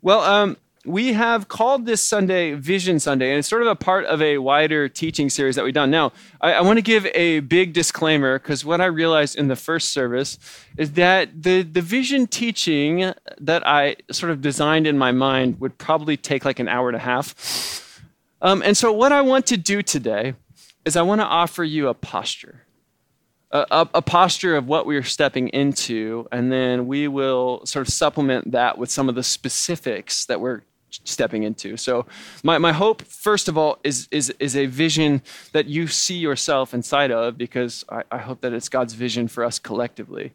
Well, um, we have called this Sunday Vision Sunday, and it's sort of a part of a wider teaching series that we've done. Now, I, I want to give a big disclaimer because what I realized in the first service is that the, the vision teaching that I sort of designed in my mind would probably take like an hour and a half. Um, and so, what I want to do today is I want to offer you a posture. A, a, posture of what we are stepping into, and then we will sort of supplement that with some of the specifics that we're stepping into. So my, my hope, first of all, is, is, is a vision that you see yourself inside of because I, I hope that it's God's vision for us collectively.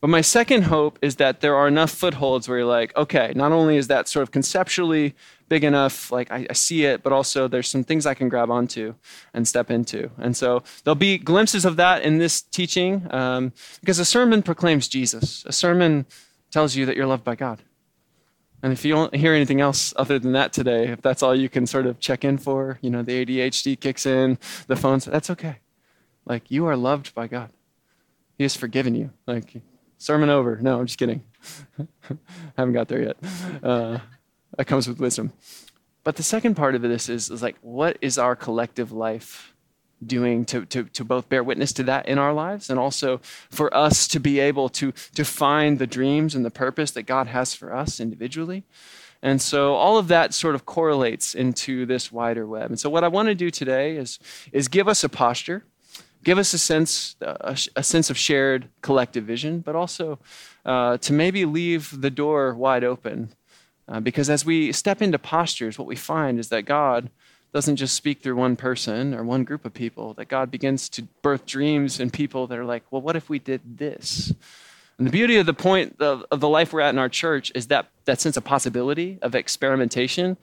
But my second hope is that there are enough footholds where you're like, okay, not only is that sort of conceptually big enough, like I, I, see it, but also there's some things I can grab onto and step into. And so there'll be glimpses of that in this teaching um, because a sermon proclaims Jesus. A sermon tells you that you're loved by God. And if you don't hear anything else other than that today, if that's all you can sort of check in for, you know, the ADHD kicks in, the phones, that's okay. Like, you are loved by God. He has forgiven you. Like, sermon over. No, I'm just kidding. haven't got there yet. Uh, that comes with wisdom. But the second part of this is, is like, what is our collective life doing to, to, to both bear witness to that in our lives and also for us to be able to, to find the dreams and the purpose that God has for us individually. And so all of that sort of correlates into this wider web. And so what I want to do today is, is give us a posture, give us a sense, a, a sense of shared collective vision, but also uh, to maybe leave the door wide open. Uh, because as we step into postures, what we find is that God doesn't just speak through one person or one group of people, that God begins to birth dreams in people that are like, well, what if we did this? And the beauty of the point of, of the life we're at in our church is that that sense of possibility, of experimentation,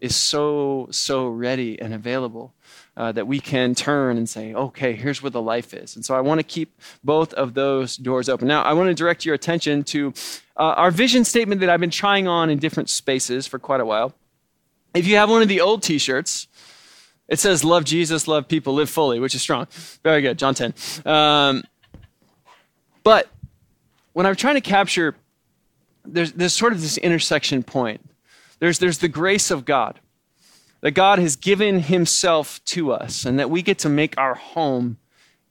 is so, so ready and available uh, that we can turn and say, okay, here's where the life is. And so I want to keep both of those doors open. Now, I want to direct your attention to uh, our vision statement that I've been trying on in different spaces for quite a while. If you have one of the old t shirts, it says, love Jesus, love people, live fully, which is strong. Very good, John 10. Um, but when I'm trying to capture, there's, there's sort of this intersection point. There's, there's the grace of God, that God has given himself to us, and that we get to make our home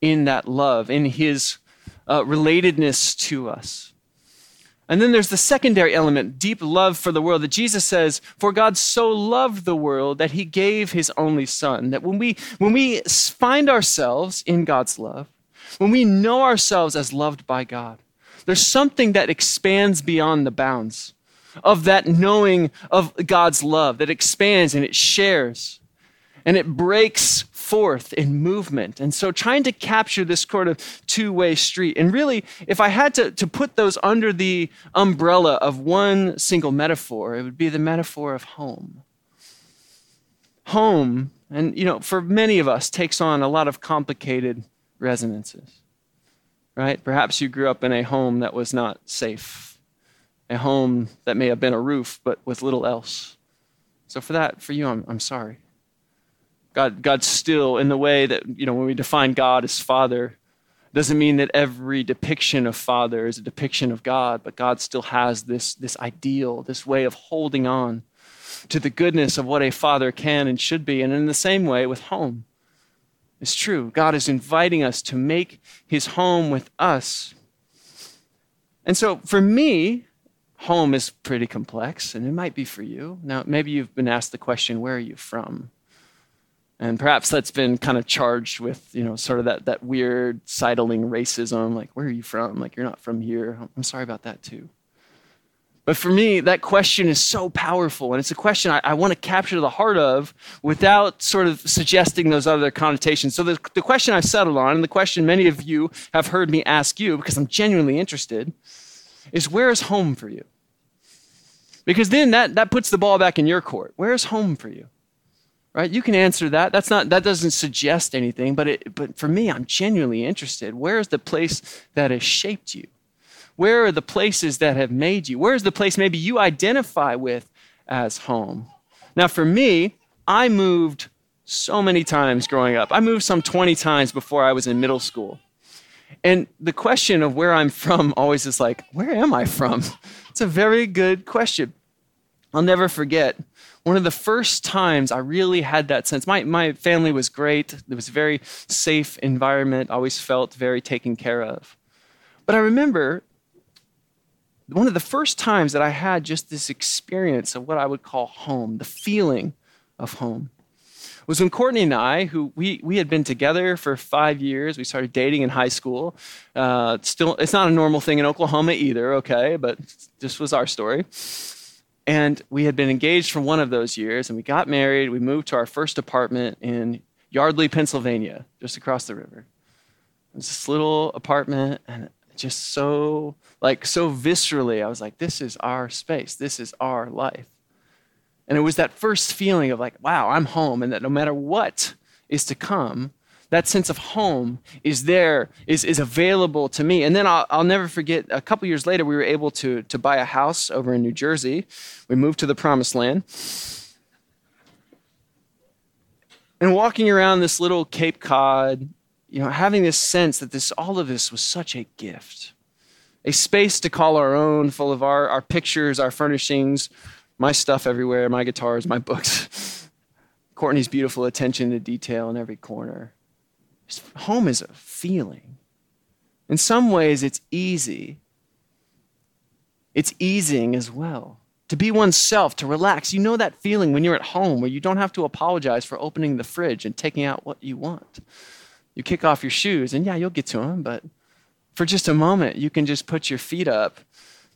in that love, in his uh, relatedness to us. And then there's the secondary element, deep love for the world, that Jesus says, For God so loved the world that he gave his only son. That when we, when we find ourselves in God's love, when we know ourselves as loved by God, there's something that expands beyond the bounds of that knowing of God's love, that expands and it shares and it breaks forth in movement. And so trying to capture this sort of two way street. And really, if I had to, to put those under the umbrella of one single metaphor, it would be the metaphor of home. Home, and you know, for many of us, takes on a lot of complicated resonances. Right? Perhaps you grew up in a home that was not safe, a home that may have been a roof, but with little else. So for that, for you, I'm, I'm sorry. God, God still, in the way that, you know, when we define God as Father, doesn't mean that every depiction of Father is a depiction of God, but God still has this, this ideal, this way of holding on to the goodness of what a father can and should be. And in the same way with home, it's true. God is inviting us to make his home with us. And so for me, home is pretty complex, and it might be for you. Now, maybe you've been asked the question, where are you from? And perhaps that's been kind of charged with, you know, sort of that, that weird sidling racism, like, where are you from? Like, you're not from here. I'm sorry about that too. But for me, that question is so powerful, and it's a question I, I want to capture the heart of without sort of suggesting those other connotations. So, the, the question I've settled on, and the question many of you have heard me ask you because I'm genuinely interested, is where is home for you? Because then that, that puts the ball back in your court. Where is home for you? right? You can answer that. That's not that doesn't suggest anything but it but for me i'm genuinely interested. Where is the place that has shaped you? Where are the places that have made you? Where is the place maybe you identify with as home? Now for me i moved so many times growing up. I moved some 20 times before i was in middle school and the question of where i'm from always is like where am i from it's a very good question I'll never forget one of the first times I really had that sense. My, my family was great. It was a very safe environment, always felt very taken care of. But I remember one of the first times that I had just this experience of what I would call home, the feeling of home, was when Courtney and I, who we, we had been together for five years, we started dating in high school. Uh, still, it's not a normal thing in Oklahoma either, okay, but this was our story. And we had been engaged for one of those years, and we got married. We moved to our first apartment in Yardley, Pennsylvania, just across the river. It was this little apartment, and just so, like, so viscerally, I was like, this is our space. This is our life. And it was that first feeling of, like, wow, I'm home, and that no matter what is to come, that sense of home is there, is, is available to me. And then I'll, I'll never forget, a couple years later, we were able to, to buy a house over in New Jersey. We moved to the promised land. And walking around this little Cape Cod, you know, having this sense that this, all of this was such a gift. A space to call our own, full of our, our pictures, our furnishings, my stuff everywhere, my guitars, my books. Courtney's beautiful attention to detail in every corner. Home is a feeling. In some ways, it's easy. It's easing as well. To be oneself, to relax. You know that feeling when you're at home where you don't have to apologize for opening the fridge and taking out what you want. You kick off your shoes, and yeah, you'll get to them, but for just a moment, you can just put your feet up.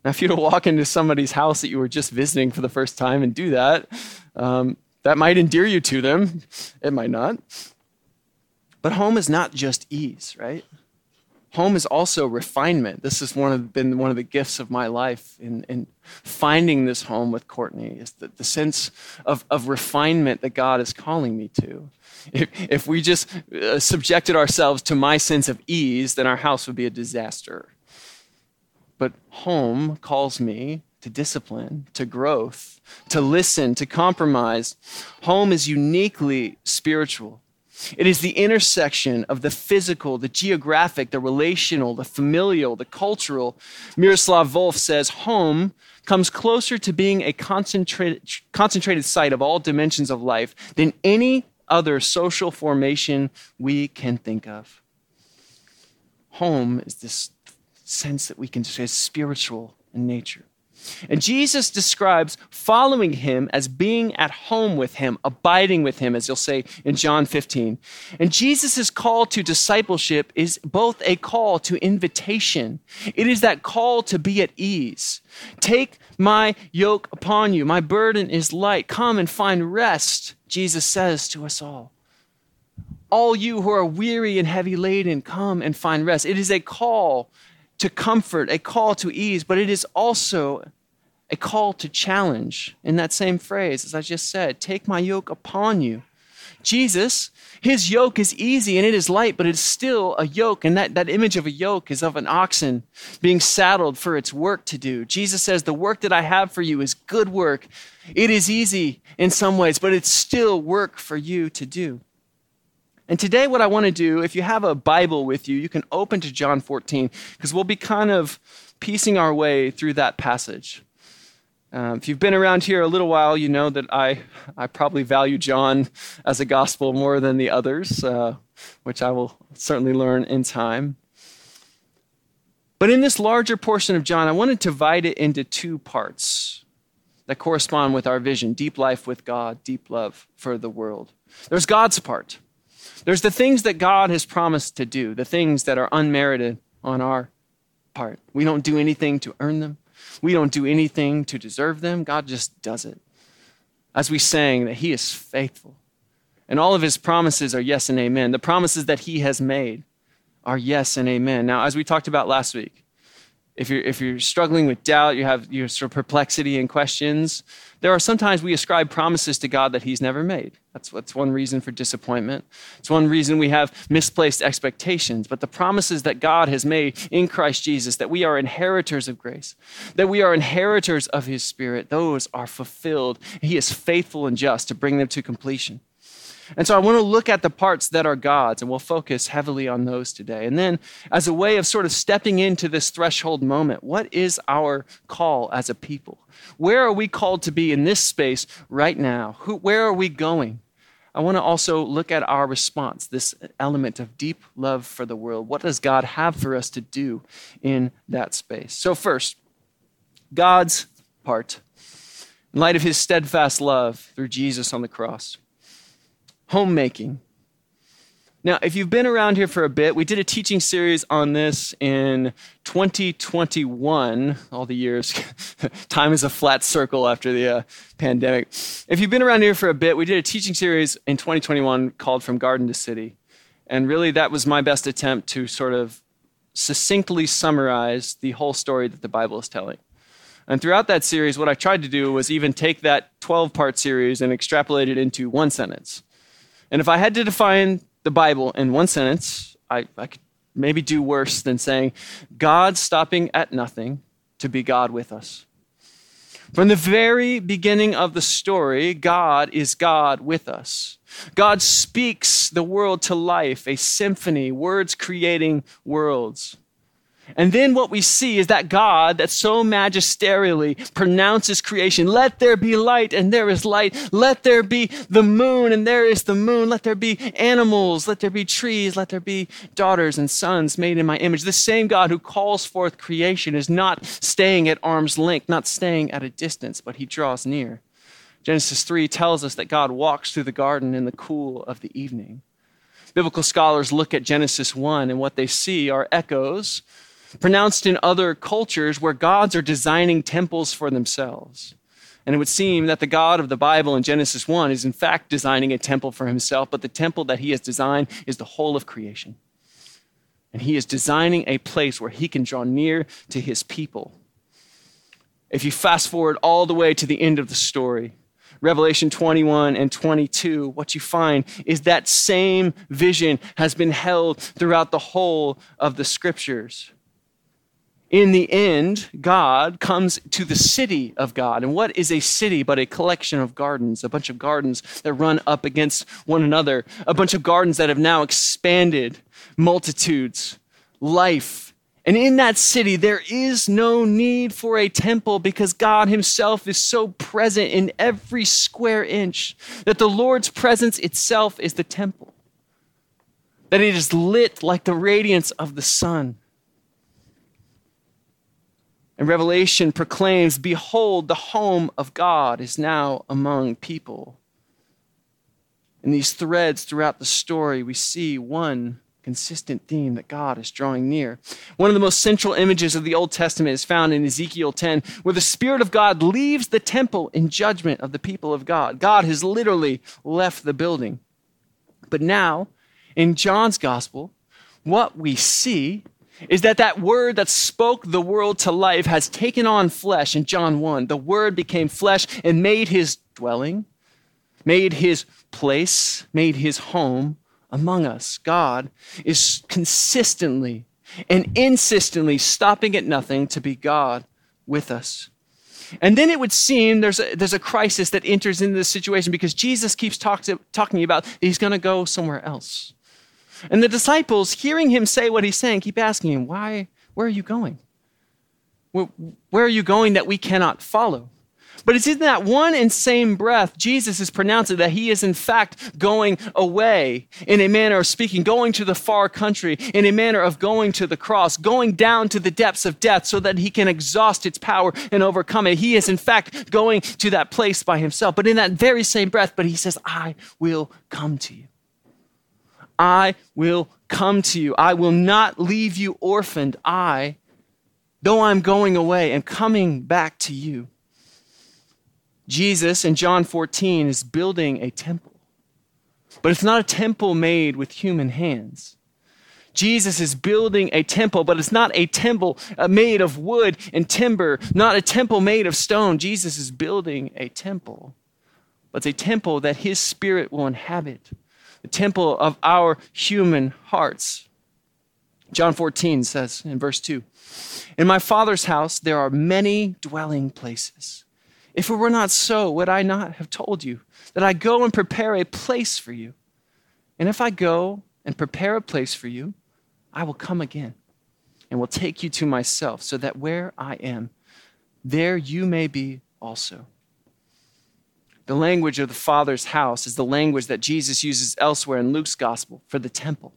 Now, if you were to walk into somebody's house that you were just visiting for the first time and do that, um, that might endear you to them. It might not. But home is not just ease, right? Home is also refinement. This has one of, been one of the gifts of my life in, in finding this home with Courtney, is the, the sense of, of refinement that God is calling me to. If, if we just uh, subjected ourselves to my sense of ease, then our house would be a disaster. But home calls me to discipline, to growth, to listen, to compromise. Home is uniquely spiritual. It is the intersection of the physical, the geographic, the relational, the familial, the cultural. Miroslav Volf says home comes closer to being a concentrated, concentrated site of all dimensions of life than any other social formation we can think of. Home is this sense that we can say is spiritual in nature. And Jesus describes following him as being at home with him, abiding with him, as you'll say in John 15. And Jesus' call to discipleship is both a call to invitation, it is that call to be at ease. Take my yoke upon you, my burden is light. Come and find rest, Jesus says to us all. All you who are weary and heavy laden, come and find rest. It is a call to comfort, a call to ease, but it is also a call to challenge in that same phrase, as I just said take my yoke upon you. Jesus, his yoke is easy and it is light, but it's still a yoke. And that, that image of a yoke is of an oxen being saddled for its work to do. Jesus says, The work that I have for you is good work. It is easy in some ways, but it's still work for you to do. And today, what I want to do, if you have a Bible with you, you can open to John 14, because we'll be kind of piecing our way through that passage. Um, if you've been around here a little while, you know that I, I probably value John as a gospel more than the others, uh, which I will certainly learn in time. But in this larger portion of John, I want to divide it into two parts that correspond with our vision deep life with God, deep love for the world. There's God's part there's the things that God has promised to do, the things that are unmerited on our part. We don't do anything to earn them, we don't do anything to deserve them. God just does it. As we sang, that He is faithful. And all of His promises are yes and amen. The promises that He has made are yes and amen. Now, as we talked about last week, if you're, if you're struggling with doubt, you have your sort of perplexity and questions, there are sometimes we ascribe promises to God that He's never made. That's, that's one reason for disappointment. It's one reason we have misplaced expectations. But the promises that God has made in Christ Jesus, that we are inheritors of grace, that we are inheritors of His Spirit, those are fulfilled. He is faithful and just to bring them to completion. And so I want to look at the parts that are God's, and we'll focus heavily on those today. And then, as a way of sort of stepping into this threshold moment, what is our call as a people? Where are we called to be in this space right now? Who, where are we going? I want to also look at our response, this element of deep love for the world. What does God have for us to do in that space? So, first, God's part. In light of his steadfast love through Jesus on the cross, homemaking. Now, if you've been around here for a bit, we did a teaching series on this in 2021. All the years, time is a flat circle after the uh, pandemic. If you've been around here for a bit, we did a teaching series in 2021 called From Garden to City. And really, that was my best attempt to sort of succinctly summarize the whole story that the Bible is telling. And throughout that series, what I tried to do was even take that 12 part series and extrapolate it into one sentence. And if I had to define the Bible in one sentence, I, I could maybe do worse than saying, God stopping at nothing to be God with us. From the very beginning of the story, God is God with us. God speaks the world to life, a symphony, words creating worlds. And then what we see is that God that so magisterially pronounces creation, let there be light, and there is light. Let there be the moon, and there is the moon. Let there be animals. Let there be trees. Let there be daughters and sons made in my image. The same God who calls forth creation is not staying at arm's length, not staying at a distance, but he draws near. Genesis 3 tells us that God walks through the garden in the cool of the evening. Biblical scholars look at Genesis 1, and what they see are echoes pronounced in other cultures where gods are designing temples for themselves. And it would seem that the God of the Bible in Genesis 1 is in fact designing a temple for himself, but the temple that he has designed is the whole of creation. And he is designing a place where he can draw near to his people. If you fast forward all the way to the end of the story, Revelation 21 and 22, what you find is that same vision has been held throughout the whole of the scriptures in the end, God comes to the city of God. And what is a city but a collection of gardens? A bunch of gardens that run up against one another, a bunch of gardens that have now expanded, multitudes, life. And in that city, there is no need for a temple because God Himself is so present in every square inch that the Lord's presence itself is the temple, that it is lit like the radiance of the sun and Revelation proclaims, Behold, the home of God is now among people. In these threads throughout the story, we see one consistent theme that God is drawing near. One of the most central images of the Old Testament is found in Ezekiel 10, where the Spirit of God leaves the temple in judgment of the people of God. God has literally left the building. But now, in John's gospel, what we see is that that word that spoke the world to life has taken on flesh in John 1. The word became flesh and made his dwelling, made his place, made his home among us. God is consistently and insistently stopping at nothing to be God with us. And then it would seem there's a, there's a crisis that enters into this situation because Jesus keeps talk to, talking about he's going to go somewhere else. And the disciples, hearing him say what he's saying, keep asking him, Why? Where are you going? Where are you going that we cannot follow? But it's in that one and same breath, Jesus is pronouncing that he is in fact going away in a manner of speaking, going to the far country, in a manner of going to the cross, going down to the depths of death so that he can exhaust its power and overcome it. He is in fact going to that place by himself. But in that very same breath, but he says, I will come to you. I will come to you. I will not leave you orphaned. I, though I'm going away, am coming back to you. Jesus in John 14 is building a temple, but it's not a temple made with human hands. Jesus is building a temple, but it's not a temple uh, made of wood and timber, not a temple made of stone. Jesus is building a temple, but it's a temple that his spirit will inhabit the temple of our human hearts. John 14 says in verse 2 In my Father's house there are many dwelling places. If it were not so, would I not have told you that I go and prepare a place for you? And if I go and prepare a place for you, I will come again and will take you to myself, so that where I am, there you may be also. The language of the Father's house is the language that Jesus uses elsewhere in Luke's gospel for the temple.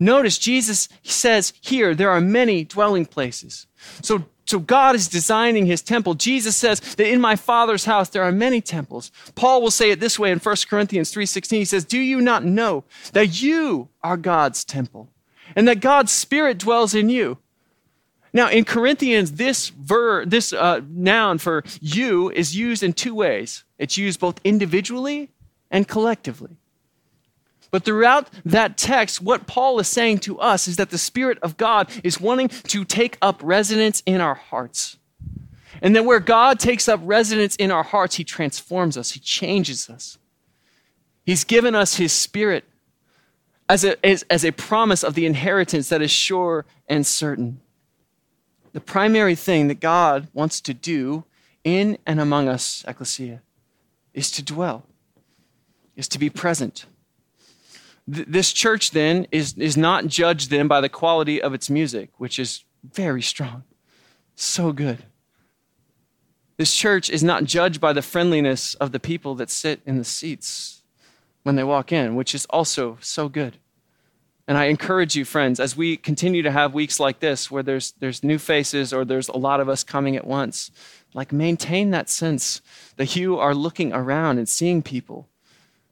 Notice Jesus says here there are many dwelling places. So, so God is designing his temple. Jesus says that in my Father's house there are many temples. Paul will say it this way in 1 Corinthians 3:16. He says, "Do you not know that you are God's temple and that God's spirit dwells in you?" Now, in Corinthians, this ver, this uh, noun for you is used in two ways. It's used both individually and collectively. But throughout that text, what Paul is saying to us is that the Spirit of God is wanting to take up residence in our hearts. And then where God takes up residence in our hearts, He transforms us, He changes us. He's given us His Spirit as a, as, as a promise of the inheritance that is sure and certain. The primary thing that God wants to do in and among us, Ecclesia, is to dwell, is to be present this church then is, is not judged then by the quality of its music, which is very strong, so good. This church is not judged by the friendliness of the people that sit in the seats when they walk in, which is also so good. And I encourage you, friends, as we continue to have weeks like this where there's, there's new faces or there's a lot of us coming at once, like maintain that sense that you are looking around and seeing people.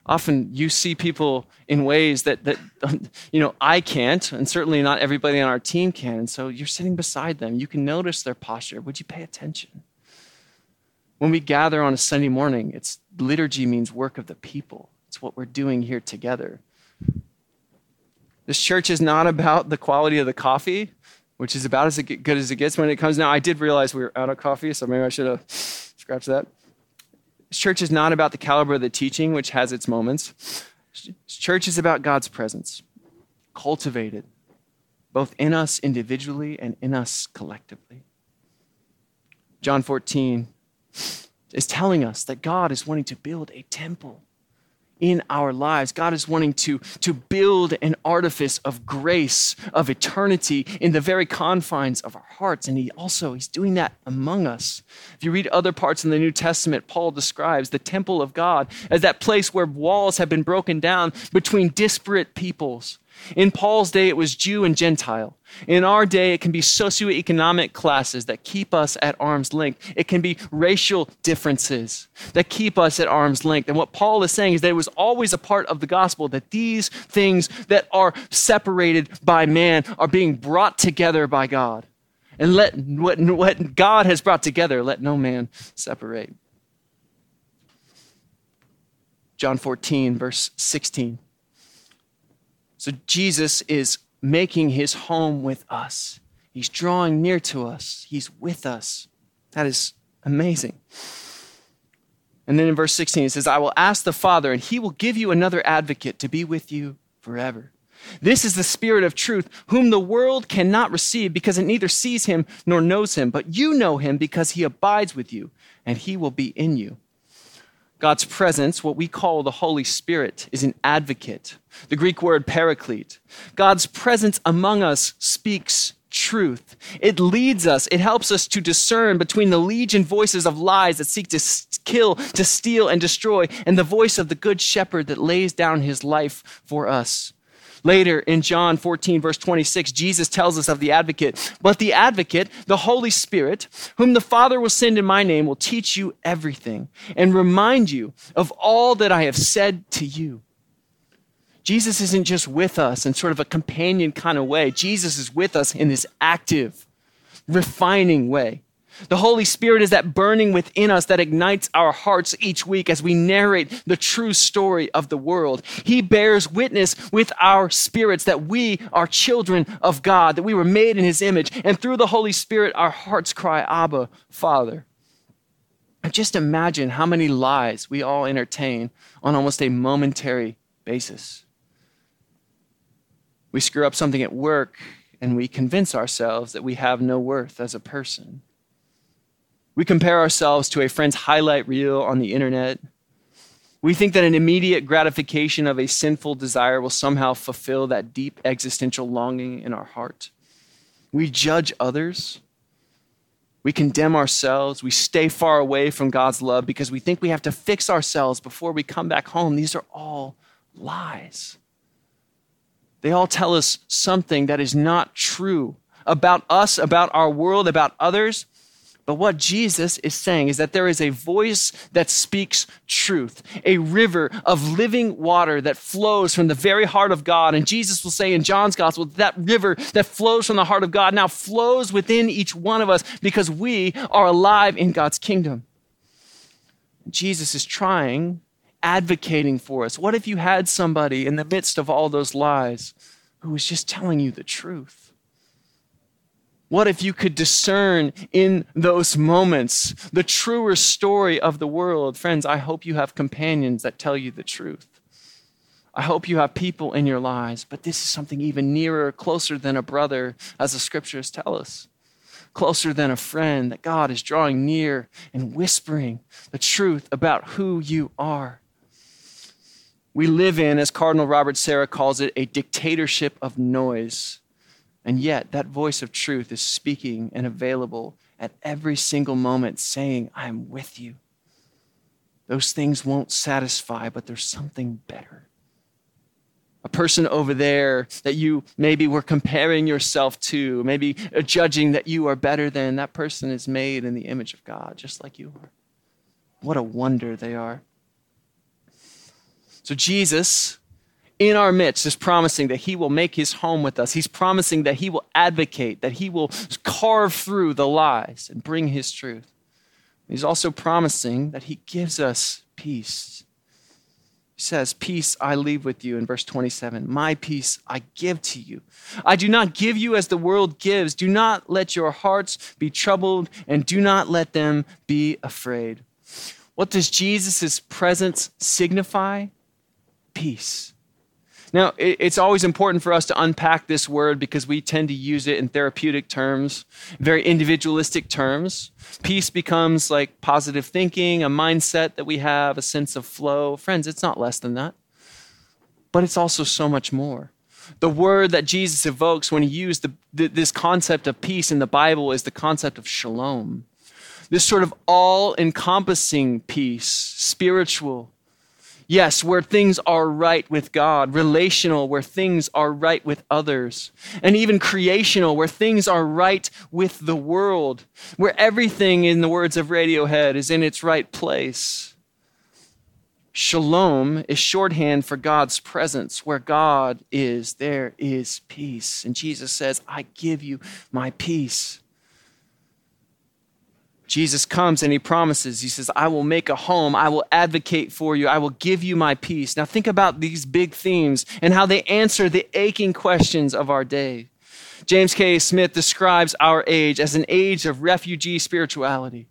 Often you see people in ways that, that you know i can't and certainly not everybody on our team can and so you're sitting beside them. You can notice their posture. Would you pay attention? When we gather on a sunday morning it's liturgy means work of the people. It's what we're doing here together. This church is not about the quality of the coffee which is about as good as it gets when it comes now i did realize we were out of coffee so maybe i should have scratched that Church is not about the caliber of the teaching, which has its moments. Church is about God's presence, cultivated both in us individually and in us collectively. John 14 is telling us that God is wanting to build a temple in our lives. God is wanting to, to build an artifice of grace, of eternity in the very confines of our hearts. And he also, he's doing that among us. If you read other parts in the New Testament, Paul describes the temple of God as that place where walls have been broken down between disparate peoples in Paul's day, it was Jew and Gentile. In our day, it can be socioeconomic classes that keep us at arm's length. It can be racial differences that keep us at arm's length. And what Paul is saying is that it was always a part of the gospel that these things that are separated by man are being brought together by God. And let what, what God has brought together, let no man separate. John 14, verse 16. So Jesus is making his home with us. He's drawing near to us. He's with us. That is amazing. And then in verse 16, it says, I will ask the Father, and he will give you another advocate to be with you forever. This is the Spirit of truth, whom the world cannot receive because it neither sees him nor knows him. But you know him because he abides with you, and he will be in you. God's presence, what we call the Holy Spirit, is an advocate. The Greek word paraclete. God's presence among us speaks truth. It leads us, it helps us to discern between the legion voices of lies that seek to kill, to steal, and destroy, and the voice of the good shepherd that lays down his life for us. Later in John 14, verse 26, Jesus tells us of the advocate. But the advocate, the Holy Spirit, whom the Father will send in my name, will teach you everything and remind you of all that I have said to you. Jesus isn't just with us in sort of a companion kind of way. Jesus is with us in this active, refining way. The Holy Spirit is that burning within us that ignites our hearts each week as we narrate the true story of the world. He bears witness with our spirits that we are children of God, that we were made in His image. And through the Holy Spirit, our hearts cry, Abba, Father. And just imagine how many lies we all entertain on almost a momentary basis. We screw up something at work and we convince ourselves that we have no worth as a person. We compare ourselves to a friend's highlight reel on the internet. We think that an immediate gratification of a sinful desire will somehow fulfill that deep existential longing in our heart. We judge others. We condemn ourselves. We stay far away from God's love because we think we have to fix ourselves before we come back home. These are all lies. They all tell us something that is not true about us, about our world, about others. But what Jesus is saying is that there is a voice that speaks truth, a river of living water that flows from the very heart of God. And Jesus will say in John's gospel that river that flows from the heart of God now flows within each one of us because we are alive in God's kingdom. Jesus is trying, advocating for us. What if you had somebody in the midst of all those lies who was just telling you the truth? What if you could discern in those moments the truer story of the world? Friends, I hope you have companions that tell you the truth. I hope you have people in your lives, but this is something even nearer, closer than a brother, as the scriptures tell us. Closer than a friend, that God is drawing near and whispering the truth about who you are. We live in, as Cardinal Robert Sarah calls it, a dictatorship of noise. And yet, that voice of truth is speaking and available at every single moment, saying, I am with you. Those things won't satisfy, but there's something better. A person over there that you maybe were comparing yourself to, maybe judging that you are better than, that person is made in the image of God, just like you are. What a wonder they are. So, Jesus in our midst is promising that he will make his home with us. He's promising that he will advocate, that he will carve through the lies and bring his truth. He's also promising that he gives us peace. He says, Peace I leave with you in verse 27. My peace I give to you. I do not give you as the world gives. Do not let your hearts be troubled and do not let them be afraid. What does Jesus' presence signify? Peace. Now, it's always important for us to unpack this word because we tend to use it in therapeutic terms, very individualistic terms. Peace becomes like positive thinking, a mindset that we have, a sense of flow. Friends, it's not less than that. But it's also so much more. The word that Jesus evokes when he used the, this concept of peace in the Bible is the concept of shalom. This sort of all encompassing peace, spiritual, Yes, where things are right with God, relational, where things are right with others, and even creational, where things are right with the world, where everything, in the words of Radiohead, is in its right place. Shalom is shorthand for God's presence. Where God is, there is peace. And Jesus says, I give you my peace. Jesus comes and he promises, he says, I will make a home. I will advocate for you. I will give you my peace. Now, think about these big themes and how they answer the aching questions of our day. James K. Smith describes our age as an age of refugee spirituality.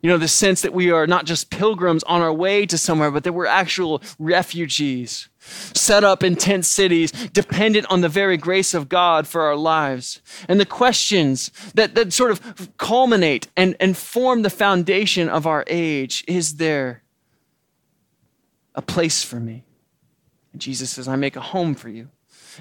You know, the sense that we are not just pilgrims on our way to somewhere, but that we're actual refugees set up in tent cities, dependent on the very grace of God for our lives. And the questions that, that sort of culminate and, and form the foundation of our age is there a place for me? And Jesus says, I make a home for you.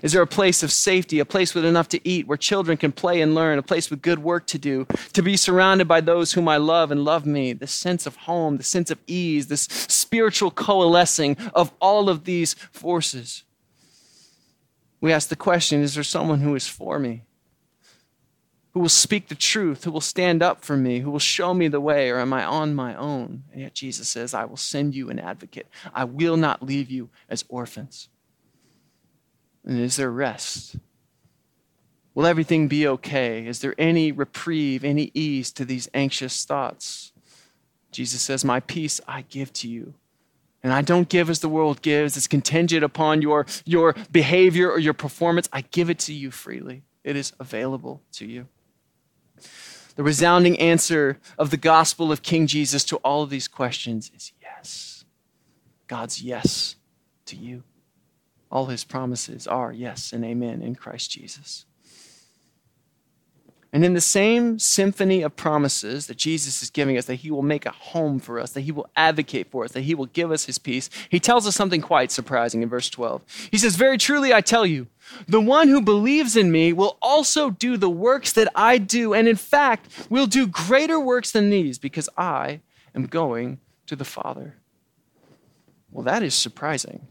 Is there a place of safety, a place with enough to eat, where children can play and learn, a place with good work to do, to be surrounded by those whom I love and love me? The sense of home, the sense of ease, this spiritual coalescing of all of these forces. We ask the question is there someone who is for me? Who will speak the truth, who will stand up for me, who will show me the way, or am I on my own? And yet Jesus says, I will send you an advocate. I will not leave you as orphans. And is there rest? Will everything be okay? Is there any reprieve, any ease to these anxious thoughts? Jesus says, My peace I give to you. And I don't give as the world gives. It's contingent upon your, your behavior or your performance. I give it to you freely. It is available to you. The resounding answer of the gospel of King Jesus to all of these questions is yes. God's yes to you. All his promises are yes and amen in Christ Jesus. And in the same symphony of promises that Jesus is giving us, that he will make a home for us, that he will advocate for us, that he will give us his peace, he tells us something quite surprising in verse 12. He says, Very truly I tell you, the one who believes in me will also do the works that I do, and in fact, will do greater works than these, because I am going to the Father. Well, that is surprising.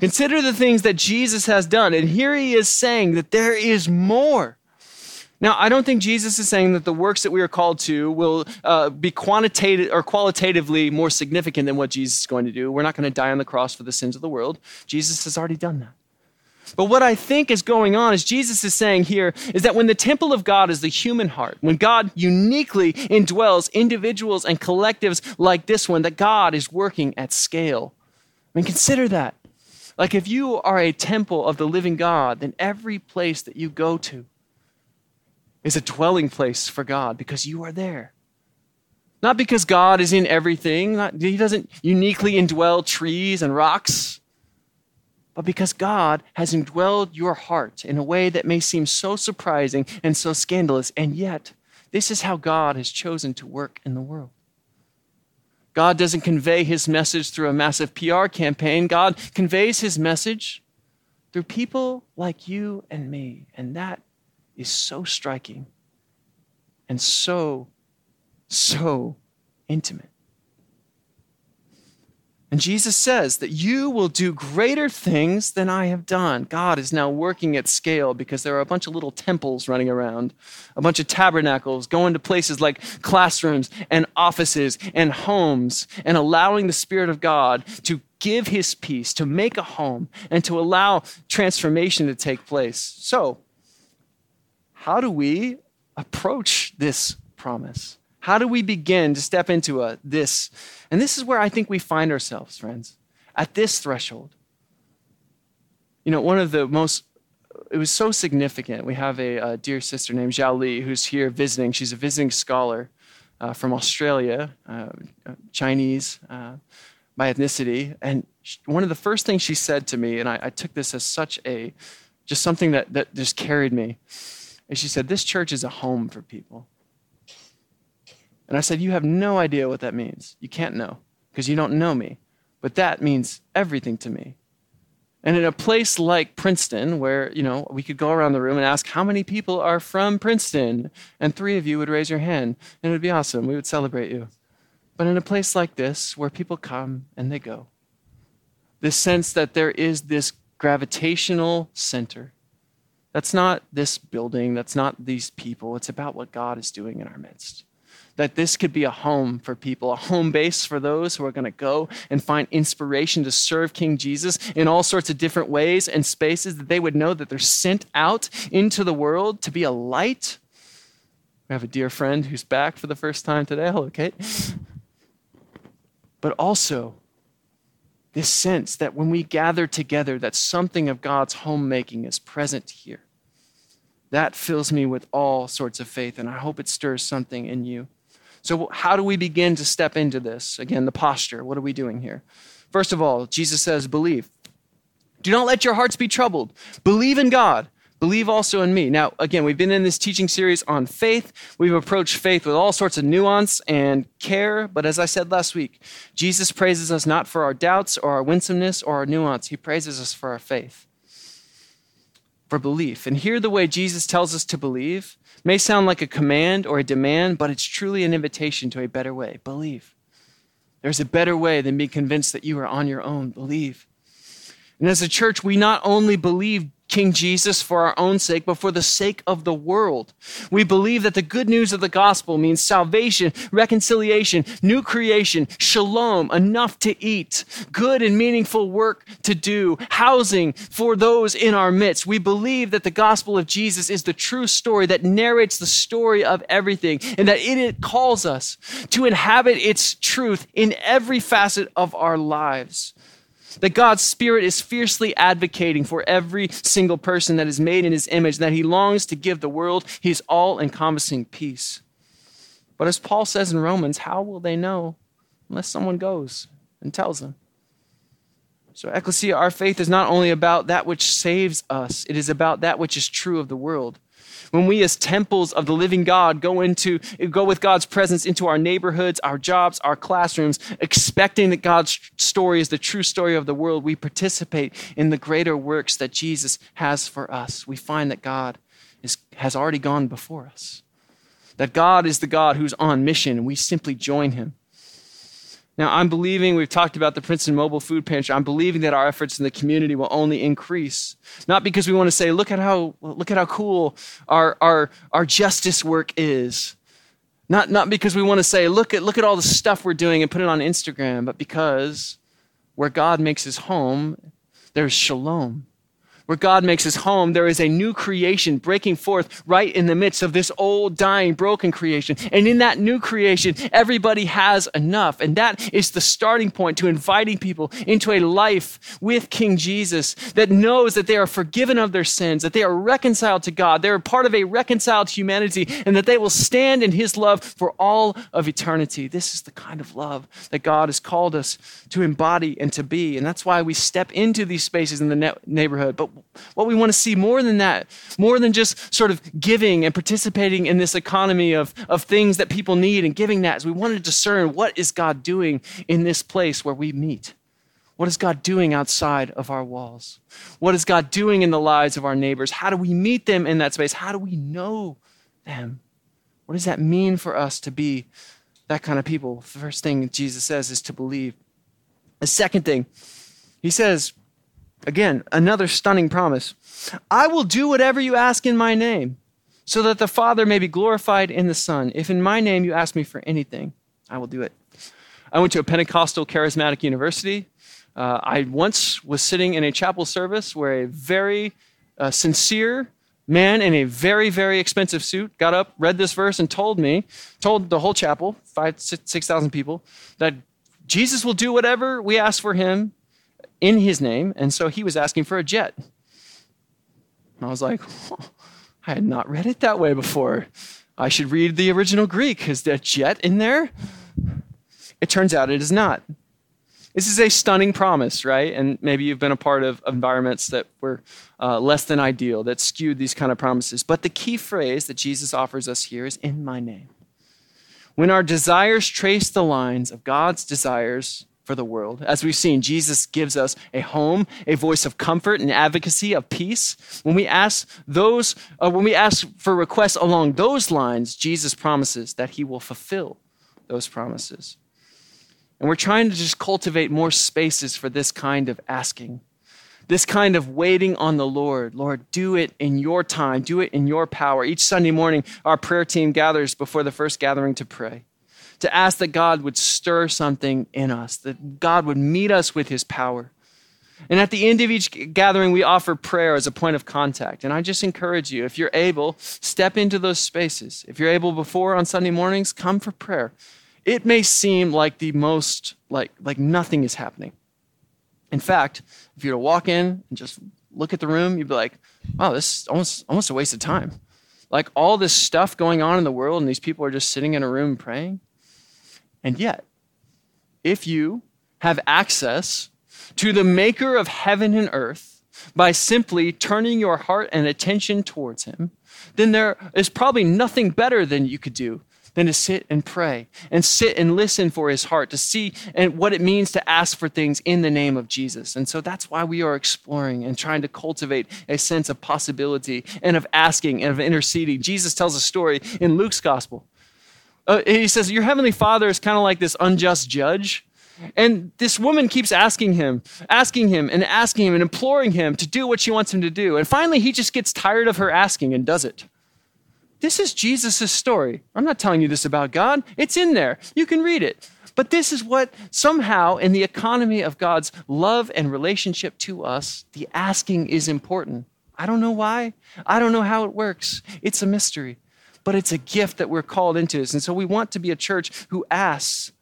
Consider the things that Jesus has done, and here he is saying that there is more. Now, I don't think Jesus is saying that the works that we are called to will uh, be quantitative or qualitatively more significant than what Jesus is going to do. We're not going to die on the cross for the sins of the world. Jesus has already done that. But what I think is going on is Jesus is saying here is that when the temple of God is the human heart, when God uniquely indwells individuals and collectives like this one, that God is working at scale. I mean, consider that. Like if you are a temple of the living God, then every place that you go to, is a dwelling place for God because you are there. Not because God is in everything, not, He doesn't uniquely indwell trees and rocks, but because God has indwelled your heart in a way that may seem so surprising and so scandalous, and yet, this is how God has chosen to work in the world. God doesn't convey his message through a massive PR campaign. God conveys his message through people like you and me. And that is so striking and so, so intimate. And Jesus says that you will do greater things than I have done. God is now working at scale because there are a bunch of little temples running around, a bunch of tabernacles going to places like classrooms and offices and homes, and allowing the Spirit of God to give his peace, to make a home, and to allow transformation to take place. So, how do we approach this promise? How do we begin to step into a, this? And this is where I think we find ourselves, friends, at this threshold. You know, one of the most, it was so significant. We have a, a dear sister named Zhao Li who's here visiting. She's a visiting scholar uh, from Australia, uh, Chinese uh, by ethnicity. And she, one of the first things she said to me, and I, I took this as such a, just something that, that just carried me and she said, This church is a home for people. And I said, You have no idea what that means. You can't know because you don't know me. But that means everything to me. And in a place like Princeton, where, you know, we could go around the room and ask how many people are from Princeton, and three of you would raise your hand, and it would be awesome. We would celebrate you. But in a place like this, where people come and they go, this sense that there is this gravitational center that's not this building, that's not these people. It's about what God is doing in our midst. That this could be a home for people, a home base for those who are going to go and find inspiration to serve King Jesus in all sorts of different ways and spaces, that they would know that they're sent out into the world to be a light. We have a dear friend who's back for the first time today. Hello, Kate. But also, this sense that when we gather together that something of god's homemaking is present here that fills me with all sorts of faith and i hope it stirs something in you so how do we begin to step into this again the posture what are we doing here first of all jesus says believe do not let your hearts be troubled believe in god Believe also in me. Now, again, we've been in this teaching series on faith. We've approached faith with all sorts of nuance and care. But as I said last week, Jesus praises us not for our doubts or our winsomeness or our nuance. He praises us for our faith, for belief. And here, the way Jesus tells us to believe may sound like a command or a demand, but it's truly an invitation to a better way. Believe. There's a better way than being convinced that you are on your own. Believe. And as a church, we not only believe King Jesus for our own sake, but for the sake of the world. We believe that the good news of the gospel means salvation, reconciliation, new creation, shalom, enough to eat, good and meaningful work to do, housing for those in our midst. We believe that the gospel of Jesus is the true story that narrates the story of everything and that it calls us to inhabit its truth in every facet of our lives. That God's Spirit is fiercely advocating for every single person that is made in His image, that He longs to give the world His all encompassing peace. But as Paul says in Romans, how will they know unless someone goes and tells them? So, Ecclesia, our faith is not only about that which saves us, it is about that which is true of the world. When we as temples of the living God go into go with God's presence into our neighborhoods, our jobs, our classrooms, expecting that God's story is the true story of the world, we participate in the greater works that Jesus has for us. We find that God is, has already gone before us. That God is the God who's on mission, and we simply join him. Now, I'm believing, we've talked about the Princeton Mobile Food Pantry. I'm believing that our efforts in the community will only increase. Not because we want to say, look at how, look at how cool our, our, our justice work is. Not, not because we want to say, look at, look at all the stuff we're doing and put it on Instagram, but because where God makes his home, there's shalom where God makes his home, there is a new creation breaking forth right in the midst of this old, dying, broken creation. And in that new creation, everybody has enough. And that is the starting point to inviting people into a life with King Jesus that knows that they are forgiven of their sins, that they are reconciled to God, they're part of a reconciled humanity, and that they will stand in his love for all of eternity. This is the kind of love that God has called us to embody and to be. And that's why we step into these spaces in the neighborhood. But what we want to see more than that, more than just sort of giving and participating in this economy of, of things that people need and giving that, is we want to discern what is God doing in this place where we meet. What is God doing outside of our walls? What is God doing in the lives of our neighbors? How do we meet them in that space? How do we know them? What does that mean for us to be that kind of people? The first thing Jesus says is to believe. The second thing, he says, Again, another stunning promise. I will do whatever you ask in my name, so that the Father may be glorified in the Son. If in my name you ask me for anything, I will do it. I went to a Pentecostal charismatic university. Uh, I once was sitting in a chapel service where a very uh, sincere man in a very, very expensive suit got up, read this verse, and told me, told the whole chapel, five, 6,000 people, that Jesus will do whatever we ask for him in his name, and so he was asking for a jet. And I was like, oh, I had not read it that way before. I should read the original Greek. Is there jet in there? It turns out it is not. This is a stunning promise, right? And maybe you've been a part of environments that were uh, less than ideal, that skewed these kind of promises. But the key phrase that Jesus offers us here is in my name. When our desires trace the lines of God's desires for the world. As we've seen, Jesus gives us a home, a voice of comfort and advocacy of peace. When we ask those, uh, when we ask for requests along those lines, Jesus promises that he will fulfill those promises. And we're trying to just cultivate more spaces for this kind of asking, this kind of waiting on the Lord. Lord, do it in your time, do it in your power. Each Sunday morning, our prayer team gathers before the first gathering to pray to ask that God would stir something in us, that God would meet us with his power. And at the end of each gathering, we offer prayer as a point of contact. And I just encourage you, if you're able, step into those spaces. If you're able before on Sunday mornings, come for prayer. It may seem like the most, like, like nothing is happening. In fact, if you were to walk in and just look at the room, you'd be like, wow, this is almost, almost a waste of time. Like all this stuff going on in the world, and these people are just sitting in a room praying. And yet, if you have access to the maker of heaven and earth by simply turning your heart and attention towards him, then there is probably nothing better than you could do than to sit and pray and sit and listen for his heart to see and what it means to ask for things in the name of Jesus. And so that's why we are exploring and trying to cultivate a sense of possibility and of asking and of interceding. Jesus tells a story in Luke's gospel uh, he says, Your heavenly father is kind of like this unjust judge. And this woman keeps asking him, asking him, and asking him, and imploring him to do what she wants him to do. And finally, he just gets tired of her asking and does it. This is Jesus' story. I'm not telling you this about God, it's in there. You can read it. But this is what somehow, in the economy of God's love and relationship to us, the asking is important. I don't know why. I don't know how it works. It's a mystery but it's a gift that we're called into. And so we want to be a church who asks,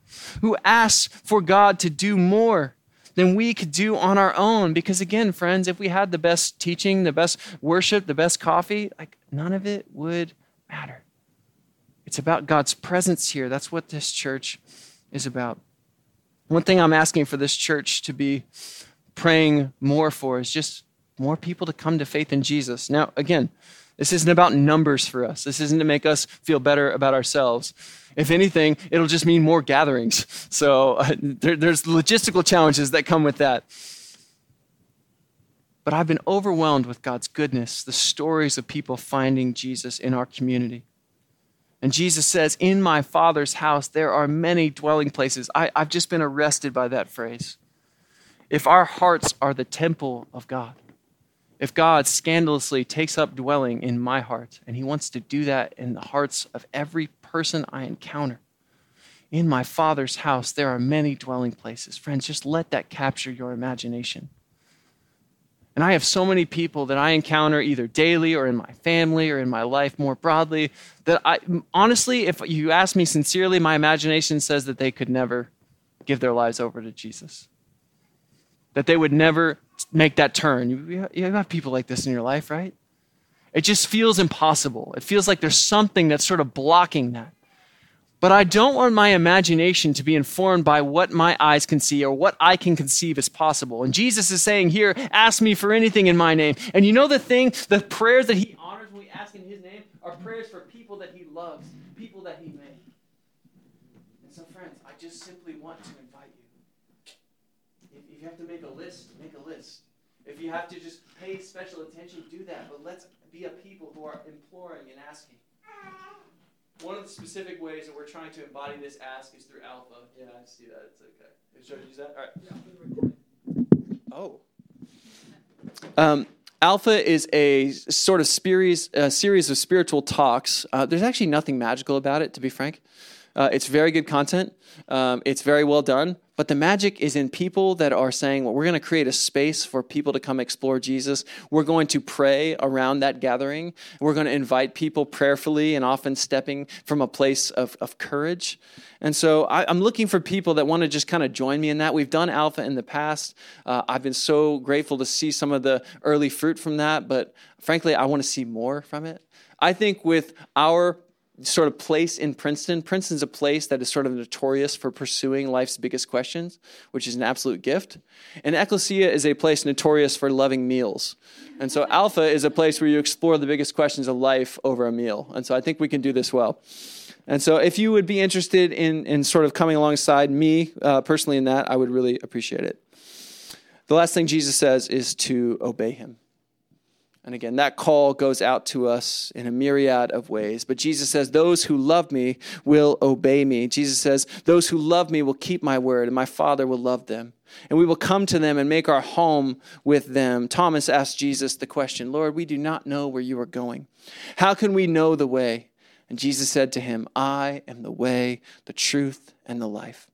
who asks for God to do more than we could do on our own. Because again, friends, if we had the best teaching, the best worship, the best coffee, like none of it would matter. It's about God's presence here. That's what this church is about. One thing I'm asking for this church to be praying more for is just more people to come to faith in Jesus. Now, again, This isn't about numbers for us. This isn't to make us feel better about ourselves. If anything, it'll just mean more gatherings. So uh, there, there's logistical challenges that come with that. But I've been overwhelmed with God's goodness, the stories of people finding Jesus in our community. And Jesus says, In my Father's house, there are many dwelling places. I, have just been arrested by that phrase. If our hearts are the temple of God, if God scandalously takes up dwelling in my heart, and He wants to do that in the hearts of every person I encounter, in my Father's house there are many dwelling places. Friends, just let that capture your imagination. And I have so many people that I encounter either daily or in my family or in my life more broadly that I honestly, if you ask me sincerely, my imagination says that they could never give their lives over to Jesus. That they would never make that turn. You, you have people like this in your life, right? It just feels impossible. It feels like there's something that's sort of blocking that. But I don't want my imagination to be informed by what my eyes can see or what I can conceive as possible. And Jesus is saying here, ask me for anything in my name. And you know the thing? The prayers that he honors when we ask in his name are prayers for people that he loves, people that he made. And so, friends, I just simply want to. If you have to make a list, make a list. If you have to just pay special attention, do that. But let's be a people who are imploring and asking. One of the specific ways that we're trying to embody this ask is through alpha. Yeah, I see that. It's okay. Should I use that? All right. Oh. Um, Alpha is a sort of series, a series of spiritual talks. Uh, there's actually nothing magical about it, to be frank. Uh, it's very good content. Um, it's very well done. But the magic is in people that are saying, well, we're going to create a space for people to come explore Jesus. We're going to pray around that gathering. We're going to invite people prayerfully and often stepping from a place of, of courage. And so I, am looking for people that want to just kind of join me in that. We've done Alpha in the past. Uh, I've been so grateful to see some of the early fruit from that, but frankly, I want to see more from it. I think with our sort of place in Princeton. Princeton's a place that is sort of notorious for pursuing life's biggest questions, which is an absolute gift. And Ecclesia is a place notorious for loving meals. And so Alpha is a place where you explore the biggest questions of life over a meal. And so I think we can do this well. And so if you would be interested in, in sort of coming alongside me uh, personally in that, I would really appreciate it. The last thing Jesus says is to obey him. And again, that call goes out to us in a myriad of ways. But Jesus says, Those who love me will obey me. Jesus says, Those who love me will keep my word, and my Father will love them. And we will come to them and make our home with them. Thomas asked Jesus the question Lord, we do not know where you are going. How can we know the way? And Jesus said to him, I am the way, the truth, and the life.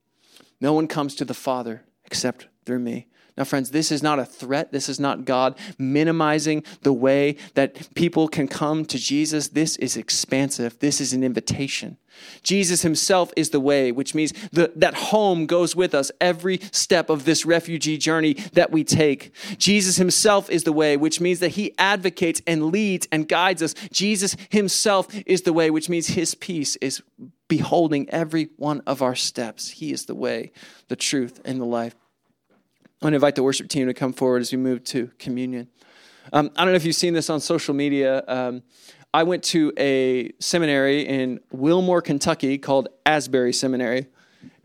No one comes to the Father except through me. Now, friends, this is not a threat. This is not God minimizing the way that people can come to Jesus. This is expansive. This is an invitation. Jesus himself is the way, which means the, that home goes with us every step of this refugee journey that we take. Jesus himself is the way, which means that he advocates and leads and guides us. Jesus himself is the way, which means his peace is beholding every one of our steps. He is the way, the truth, and the life. I want to invite the worship team to come forward as we move to communion. Um, I don't know if you've seen this on social media. Um, I went to a seminary in Wilmore, Kentucky called Asbury Seminary.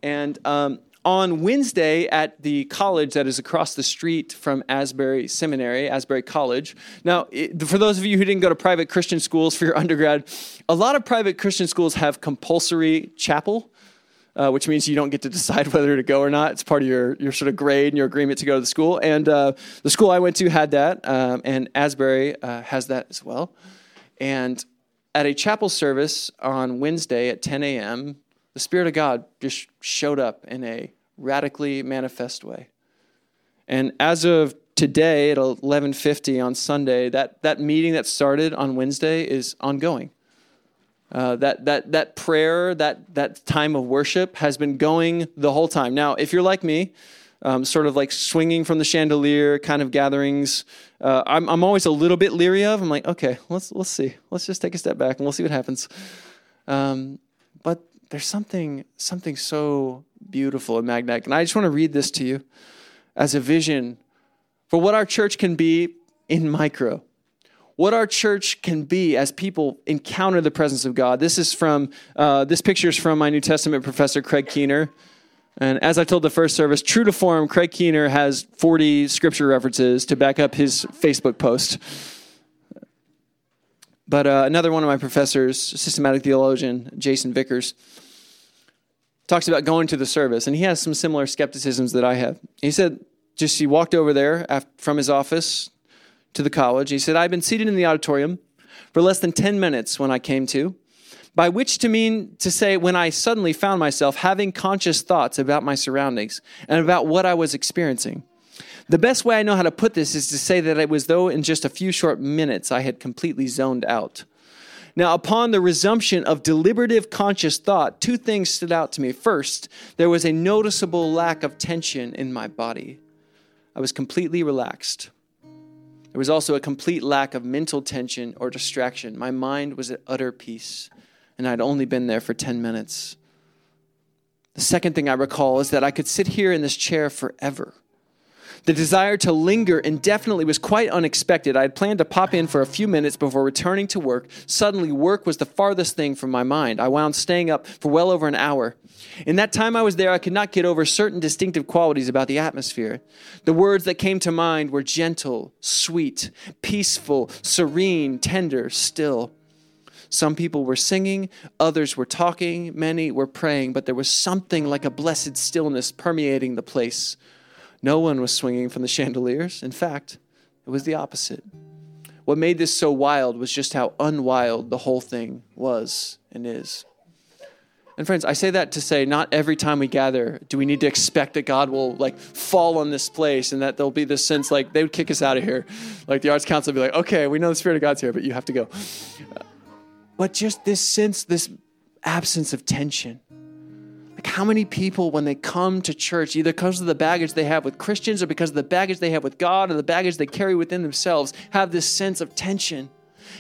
And um, on Wednesday at the college that is across the street from Asbury Seminary, Asbury College. Now, for those of you who didn't go to private Christian schools for your undergrad, a lot of private Christian schools have compulsory chapel uh, which means you don't get to decide whether to go or not. It's part of your, your sort of grade and your agreement to go to the school. And uh, the school I went to had that, um, and Asbury uh, has that as well. And at a chapel service on Wednesday at 10 a.m., the Spirit of God just showed up in a radically manifest way. And as of today at 11:50 on Sunday, that that meeting that started on Wednesday is ongoing. Uh, that that that prayer, that that time of worship has been going the whole time. Now, if you're like me, um, sort of like swinging from the chandelier kind of gatherings, uh, I'm I'm always a little bit leery of. I'm like, okay, let's let's see, let's just take a step back and we'll see what happens. Um, but there's something something so beautiful and magnetic, and I just want to read this to you as a vision for what our church can be in micro. What our church can be as people encounter the presence of God. This is from, uh, this picture is from my New Testament professor, Craig Keener. And as I told the first service, true to form, Craig Keener has 40 scripture references to back up his Facebook post. But uh, another one of my professors, systematic theologian Jason Vickers, talks about going to the service, and he has some similar skepticisms that I have. He said, just he walked over there after, from his office to the college. He said, I've been seated in the auditorium for less than 10 minutes when I came to, by which to mean to say when I suddenly found myself having conscious thoughts about my surroundings and about what I was experiencing. The best way I know how to put this is to say that it was though in just a few short minutes I had completely zoned out. Now, upon the resumption of deliberative conscious thought, two things stood out to me. First, there was a noticeable lack of tension in my body. I was completely relaxed. There was also a complete lack of mental tension or distraction. My mind was at utter peace, and I'd only been there for 10 minutes. The second thing I recall is that I could sit here in this chair forever. The desire to linger indefinitely was quite unexpected. I had planned to pop in for a few minutes before returning to work. Suddenly, work was the farthest thing from my mind. I wound staying up for well over an hour. In that time I was there, I could not get over certain distinctive qualities about the atmosphere. The words that came to mind were gentle, sweet, peaceful, serene, tender, still. Some people were singing, others were talking, many were praying, but there was something like a blessed stillness permeating the place. No one was swinging from the chandeliers. In fact, it was the opposite. What made this so wild was just how unwild the whole thing was and is. And friends, I say that to say not every time we gather do we need to expect that God will like fall on this place and that there'll be this sense like they would kick us out of here. Like the arts council would be like, okay, we know the Spirit of God's here, but you have to go. But just this sense, this absence of tension like, how many people, when they come to church, either because of the baggage they have with Christians or because of the baggage they have with God or the baggage they carry within themselves, have this sense of tension?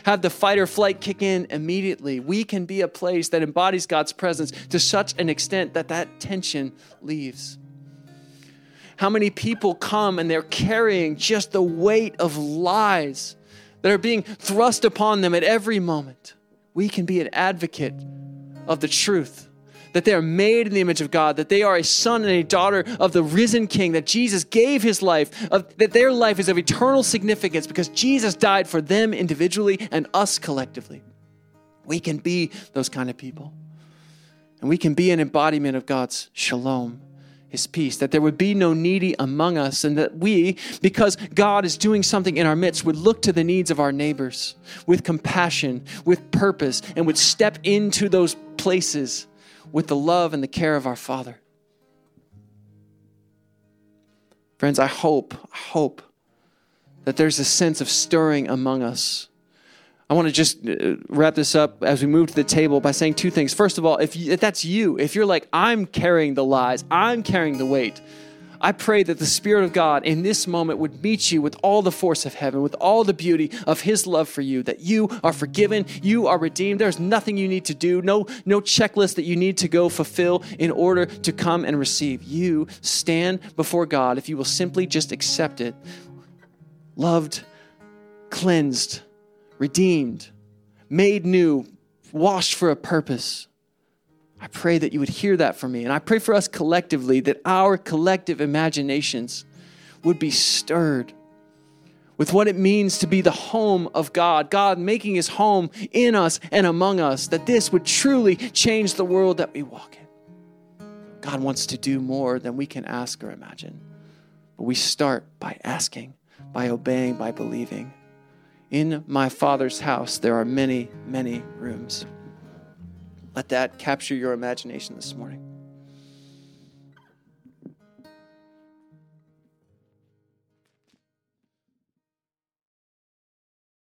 Have the fight or flight kick in immediately. We can be a place that embodies God's presence to such an extent that that tension leaves. How many people come and they're carrying just the weight of lies that are being thrust upon them at every moment? We can be an advocate of the truth that they are made in the image of God, that they are a son and a daughter of the risen King, that Jesus gave his life, of, that their life is of eternal significance because Jesus died for them individually and us collectively. We can be those kind of people. And we can be an embodiment of God's shalom, his peace, that there would be no needy among us, and that we, because God is doing something in our midst, would look to the needs of our neighbors with compassion, with purpose, and would step into those places with the love and the care of our Father. Friends, I hope, I hope that there's a sense of stirring among us. I want to just uh, wrap this up as we move to the table by saying two things. First of all, if, you, if that's you, if you're like, I'm carrying the lies, I'm carrying the weight, I pray that the Spirit of God in this moment would meet you with all the force of heaven, with all the beauty of His love for you, that you are forgiven, you are redeemed. There's nothing you need to do, no, no checklist that you need to go fulfill in order to come and receive. You stand before God if you will simply just accept it. Loved, cleansed, redeemed, made new, washed for a purpose. I pray that you would hear that from me. And I pray for us collectively that our collective imaginations would be stirred with what it means to be the home of God, God making his home in us and among us, that this would truly change the world that we walk in. God wants to do more than we can ask or imagine. But we start by asking, by obeying, by believing. In my Father's house, there are many, many rooms. Let that capture your imagination this morning.